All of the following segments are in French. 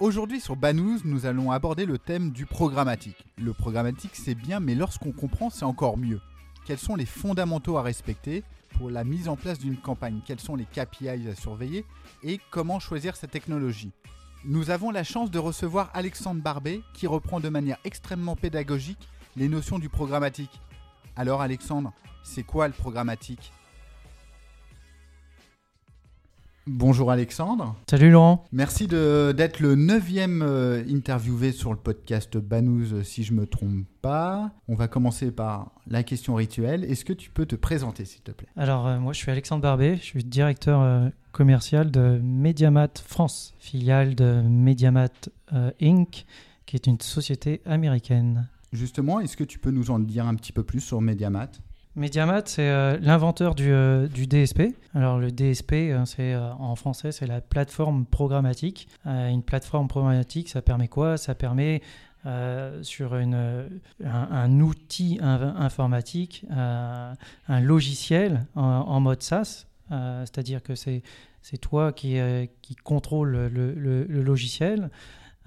Aujourd'hui sur Banous, nous allons aborder le thème du programmatique. Le programmatique c'est bien, mais lorsqu'on comprend c'est encore mieux. Quels sont les fondamentaux à respecter pour la mise en place d'une campagne? Quels sont les KPIs à surveiller? Et comment choisir sa technologie? Nous avons la chance de recevoir Alexandre Barbet qui reprend de manière extrêmement pédagogique les notions du programmatique. Alors Alexandre, c'est quoi le programmatique? Bonjour Alexandre. Salut Laurent. Merci d'être le neuvième euh, interviewé sur le podcast Banous, si je me trompe pas. On va commencer par la question rituelle. Est-ce que tu peux te présenter, s'il te plaît? Alors, euh, moi, je suis Alexandre Barbet. Je suis directeur euh, commercial de Mediamat France, filiale de Mediamat Inc., qui est une société américaine. Justement, est-ce que tu peux nous en dire un petit peu plus sur Mediamat? Mediamat, c'est euh, l'inventeur du, euh, DSP. Alors le DSP, euh, c'est en français, c'est la plateforme programmatique. une plateforme programmatique, ça permet quoi? Ça permet sur un, outil informatique, un logiciel en, mode SaaS, c'est-à-dire que c'est toi qui, qui le, logiciel.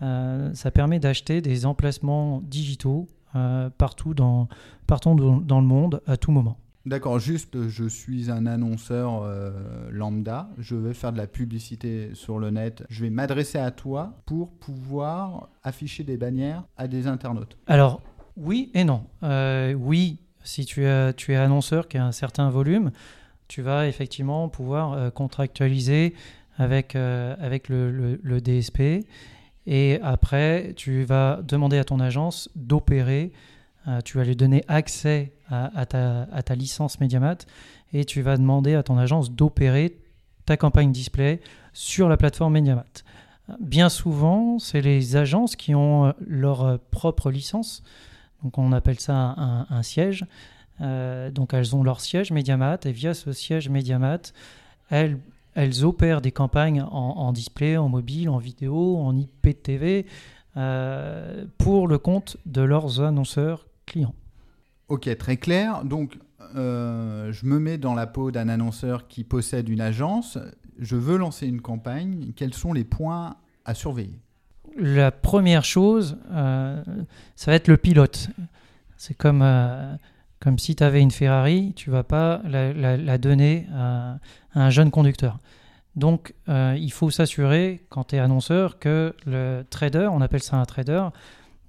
ça permet d'acheter des emplacements digitaux partout, dans, partout dans le monde à tout moment. D'accord, juste je suis un annonceur euh, lambda, je vais faire de la publicité sur le net, je vais m'adresser à toi pour pouvoir afficher des bannières à des internautes. Alors oui et non. Euh, oui, si tu es, tu es annonceur qui a un certain volume, tu vas effectivement pouvoir contractualiser avec, avec le, le DSP et après, tu vas demander à ton agence d'opérer. Euh, tu vas lui donner accès à, ta, licence Mediamat et tu vas demander à ton agence d'opérer ta campagne display sur la plateforme Mediamat. Bien souvent, c'est les agences qui ont euh, leur propre licence. Donc on appelle ça un, siège. Euh, donc elles ont leur siège Mediamat et via ce siège Mediamat, elles elles opèrent des campagnes en, display, en mobile, en vidéo, en IPTV, euh, pour le compte de leurs annonceurs clients. Ok, très clair. Donc, euh, je me mets dans la peau d'un annonceur qui possède une agence. Je veux lancer une campagne. Quels sont les points à surveiller? La première chose, euh, ça va être le pilote. C'est comme comme si tu avais une Ferrari, tu vas pas la, donner à, un jeune conducteur. Donc, euh, il faut s'assurer, quand tu es annonceur, que le trader, on appelle ça un trader,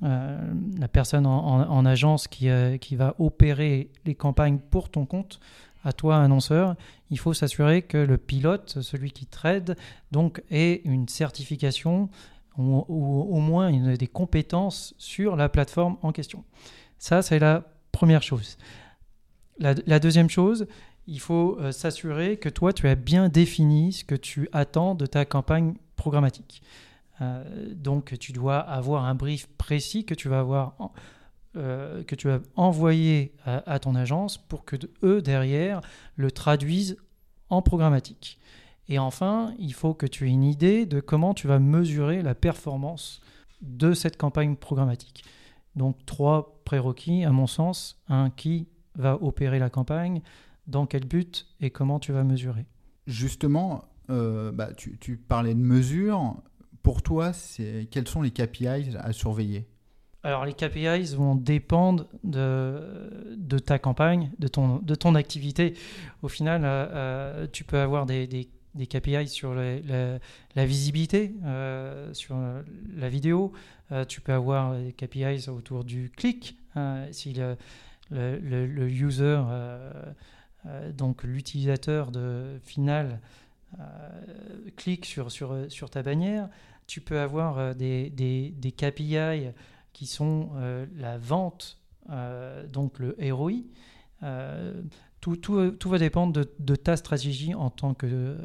euh, la personne en, agence qui, euh, qui, va opérer les campagnes pour ton compte, à toi annonceur, il faut s'assurer que le pilote, celui qui trade, donc ait une certification ou, au moins une, des compétences sur la plateforme en question. Ça, c'est la Première chose. La, deuxième chose, il faut euh, s'assurer que toi, tu as bien défini ce que tu attends de ta campagne programmatique. Euh, donc, tu dois avoir un brief précis que tu vas avoir, euh, que tu vas envoyer à, ton agence pour que eux derrière le traduisent en programmatique. Et enfin, il faut que tu aies une idée de comment tu vas mesurer la performance de cette campagne programmatique. Donc trois prérequis, à mon sens. Un, qui va opérer la campagne, dans quel but et comment tu vas mesurer? Justement, euh, bah, tu, parlais de mesures. Pour toi, quels sont les KPIs à surveiller? Alors les KPIs vont dépendre de, de, ta campagne, de ton, de ton activité. Au final, euh, euh, tu peux avoir des, des, des KPIs sur la visibilité, sur la vidéo, euh, tu peux avoir des KPIs autour du clic. Hein, si le, user, euh, euh, donc l'utilisateur final, clique sur, ta bannière, tu peux avoir des, des KPI qui sont la vente, donc le ROI. Tout, tout, tout, va dépendre de, de, ta stratégie en tant que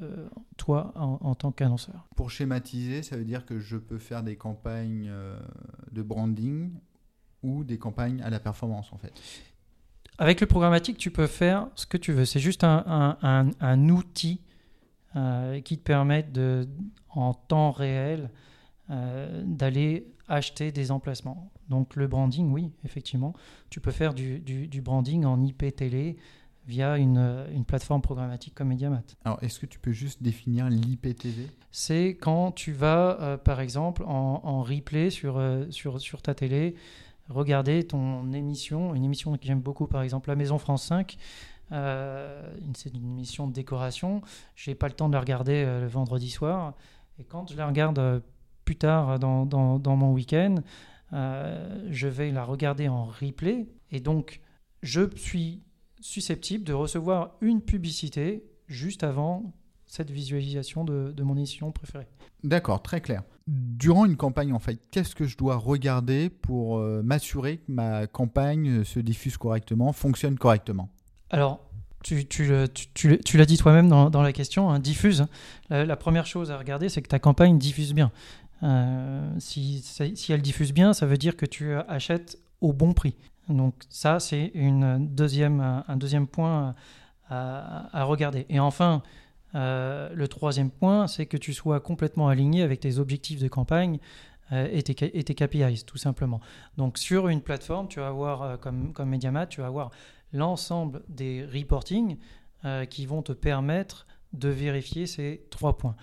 toi, en, tant qu'annonceur. Pour schématiser, ça veut dire que je peux faire des campagnes de branding ou des campagnes à la performance en fait. Avec le programmatique, tu peux faire ce que tu veux. C'est juste un, un, un, outil euh, qui te permet de, en temps réel euh, d'aller acheter des emplacements. Donc le branding, oui, effectivement, tu peux faire du, du, du branding en IP télé, via une, une plateforme programmatique comme Mediamat. Alors, est-ce que tu peux juste définir l'IPTV? C'est quand tu vas, euh, par exemple, en, en replay sur, euh, sur, sur ta télé, regarder ton émission, une émission que j'aime beaucoup, par exemple, La Maison France 5. Euh, une- c'est une émission de décoration. J'ai pas le temps de la regarder euh, le vendredi soir. Et quand je la regarde euh, plus tard dans, dans, dans mon week-end, euh, je vais la regarder en replay. Et donc, je suis susceptible de recevoir une publicité juste avant cette visualisation de, de mon émission préférée. D'accord, très clair. Durant une campagne, en fait, qu'est-ce que je dois regarder pour euh, m'assurer que ma campagne se diffuse correctement, fonctionne correctement? Alors, tu, l'as dit toi-même dans, dans la question, hein, diffuse. La, la première chose à regarder, c'est que ta campagne diffuse bien. Euh, si, si elle diffuse bien, ça veut dire que tu achètes au bon prix. Donc ça, c'est une deuxième, un deuxième point à, regarder. Et enfin, euh, le troisième point, c'est que tu sois complètement aligné avec tes objectifs de campagne euh, et, tes, et tes KPIs, tout simplement. Donc sur une plateforme, tu vas avoir, euh, comme, comme Mediamat, tu vas avoir l'ensemble des reporting euh, qui vont te permettre de vérifier ces trois points.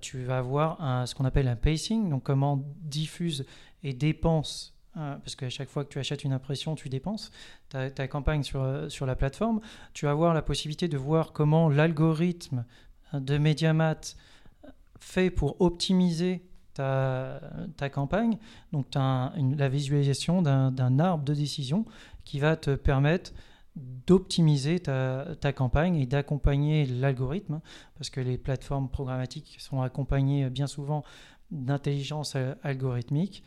Tu vas avoir ce qu'on appelle un pacing, donc comment diffuse et dépense, euh, parce qu'à chaque fois que tu achètes une impression, tu dépenses ta, campagne sur, euh, sur la plateforme. Tu vas avoir la possibilité de voir comment l'algorithme de Mediamat fait pour optimiser ta, ta campagne. Donc, tu as la visualisation d'un arbre de décision qui va te permettre d'optimiser ta, ta campagne et d'accompagner l'algorithme, parce que les plateformes programmatiques sont accompagnées bien souvent d'intelligence euh, algorithmique.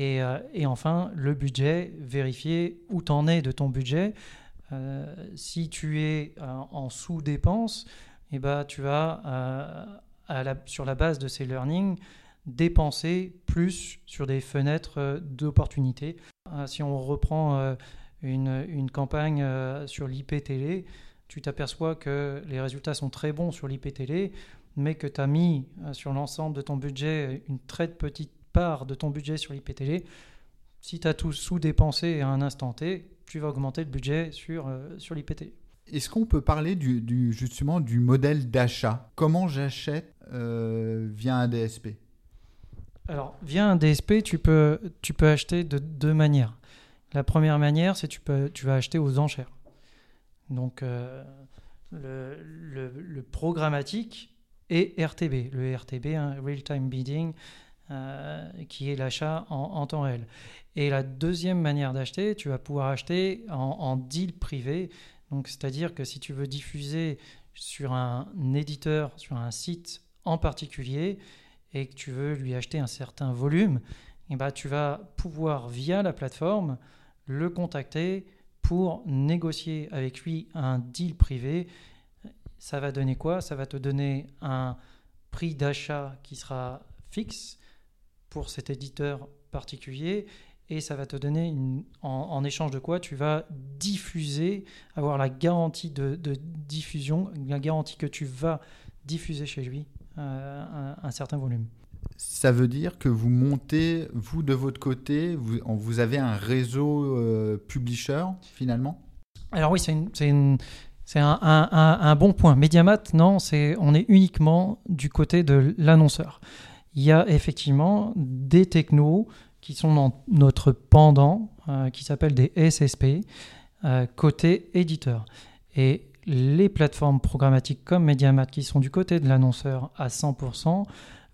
Et, euh, et enfin, le budget, vérifier où t'en es de ton budget. Euh, si tu es euh, en sous-dépense, eh ben, tu vas, sur la base de ces learnings, dépenser plus sur des fenêtres d'opportunités. Si on reprend une, campagne sur l'IP tu t'aperçois que les résultats sont très bons sur l'IP mais que tu as mis sur l'ensemble de ton budget une très petite part de ton budget sur l'IP télé. Si tu as tout sous-dépensé à un instant T, tu vas augmenter le budget sur, euh, sur l'IP télé. Est-ce qu'on peut parler du, du- justement du modèle d'achat? Comment j'achète euh, via un DSP Alors, via un DSP, tu peux, tu peux acheter de deux manières. La première manière, c'est tu peux, tu vas acheter aux enchères. Donc, euh, le, le- le programmatique et RTB. Le RTB, hein, Real Time Bidding, qui est l'achat en, en temps réel. Et la deuxième manière d'acheter, tu vas pouvoir acheter en, en deal privé. Donc, c'est-à-dire que si tu veux diffuser sur un éditeur, sur un site en particulier, et que tu veux lui acheter un certain volume, eh ben, tu vas pouvoir, via la plateforme, le contacter pour négocier avec lui un deal privé. Ça va donner quoi? Ça va te donner un prix d'achat qui sera fixe pour cet éditeur particulier et ça va te donner une- en, en échange de quoi tu vas diffuser, avoir la garantie de, de diffusion, la garantie que tu vas diffuser chez lui euh, un, un certain volume. Ça veut dire que vous montez, vous de votre côté, vous, vous avez un réseau euh, publisher finalement? Alors oui, c'est un- un- un bon point. Mediamat, non, c'est on est uniquement du côté de l'annonceur. Il y a effectivement des technos qui sont dans notre pendant, euh, qui s'appellent des SSP, euh, côté éditeur. Et les plateformes programmatiques comme Mediamat, qui sont du côté de l'annonceur à 100%,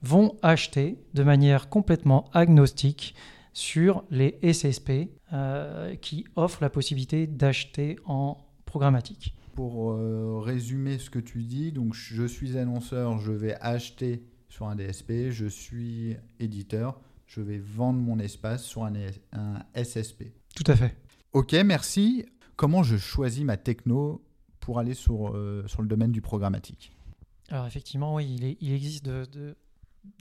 vont acheter de manière complètement agnostique sur les SSP euh, qui offrent la possibilité d'acheter en programmatique. Pour résumer ce que tu dis, donc je suis annonceur, je vais acheter sur un DSP, je suis éditeur, je vais vendre mon espace sur un, un SSP. Tout à fait. Ok, merci. Comment je choisis ma techno pour aller sur, euh, sur le domaine du programmatique? Alors effectivement, oui, il, est- il existe de, de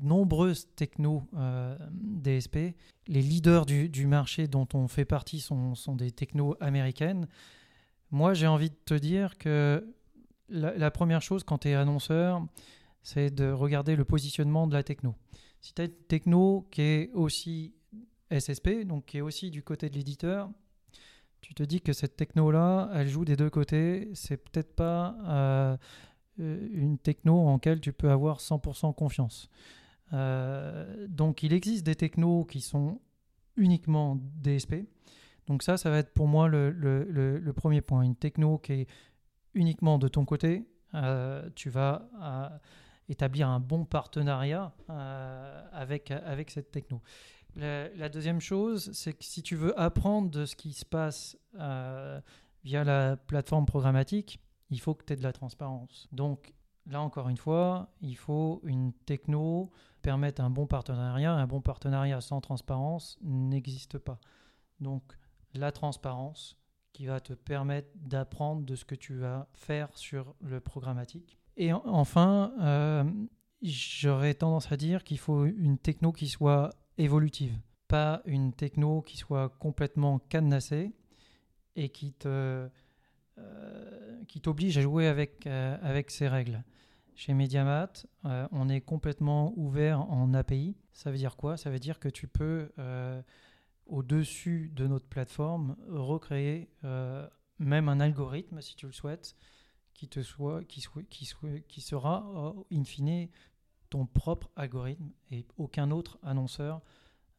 nombreuses technos euh, DSP. Les leaders du, du marché dont on fait partie sont, sont des technos américaines. Moi, j'ai envie de te dire que la, la première chose quand tu es annonceur, c'est de regarder le positionnement de la techno. Si tu as une techno qui est aussi SSP, donc qui est aussi du côté de l'éditeur, tu te dis que cette techno-là, elle joue des deux côtés. C'est peut-être pas euh, une techno en laquelle tu peux avoir 100% confiance. Euh, donc il existe des technos qui sont uniquement DSP. Donc ça, ça va être pour moi le, le, premier point. Une techno qui est uniquement de ton côté, euh, tu vas établir un bon partenariat avec, avec cette techno. La, deuxième chose, c'est que si tu veux apprendre de ce qui se passe euh, via la plateforme programmatique, il faut que tu aies de la transparence. Donc là encore une fois, il faut une techno permettre un bon partenariat. Un bon partenariat sans transparence n'existe pas. Donc la transparence qui va te permettre d'apprendre de ce que tu vas faire sur le programmatique. Et enfin, euh, j'aurais tendance à dire qu'il faut une techno qui soit évolutive, pas une techno qui soit complètement cadenassée et qui te euh, qui t'oblige à jouer avec, euh, avec ces règles. Chez Mediamat, on est complètement ouvert en API. Ça veut dire quoi? Ça veut dire que tu peux, au-dessus de notre plateforme, recréer même un algorithme, si tu le souhaites, qui, te soit, qui, soit, qui, soit, qui sera, in fine, ton propre algorithme et aucun autre annonceur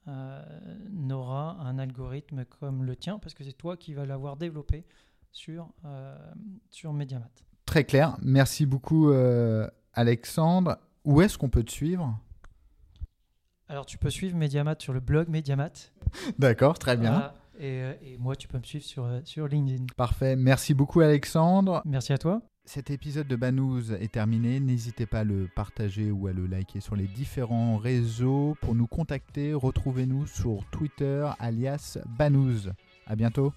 euh, n'aura un algorithme comme le tien parce que c'est toi qui vas l'avoir développé sur, euh, sur Mediamat. Très clair. Merci beaucoup, euh, Alexandre. Où est-ce qu'on peut te suivre? Alors, tu peux suivre Mediamat sur le blog Mediamat. D'accord, très bien. Et, et, moi, tu peux me suivre sur, sur LinkedIn. Parfait. Merci beaucoup, Alexandre. Merci à toi. Cet épisode de Banous est terminé. N'hésitez pas à le partager ou à le liker sur les différents réseaux. Pour nous contacter, retrouvez-nous sur Twitter alias Banous. À bientôt.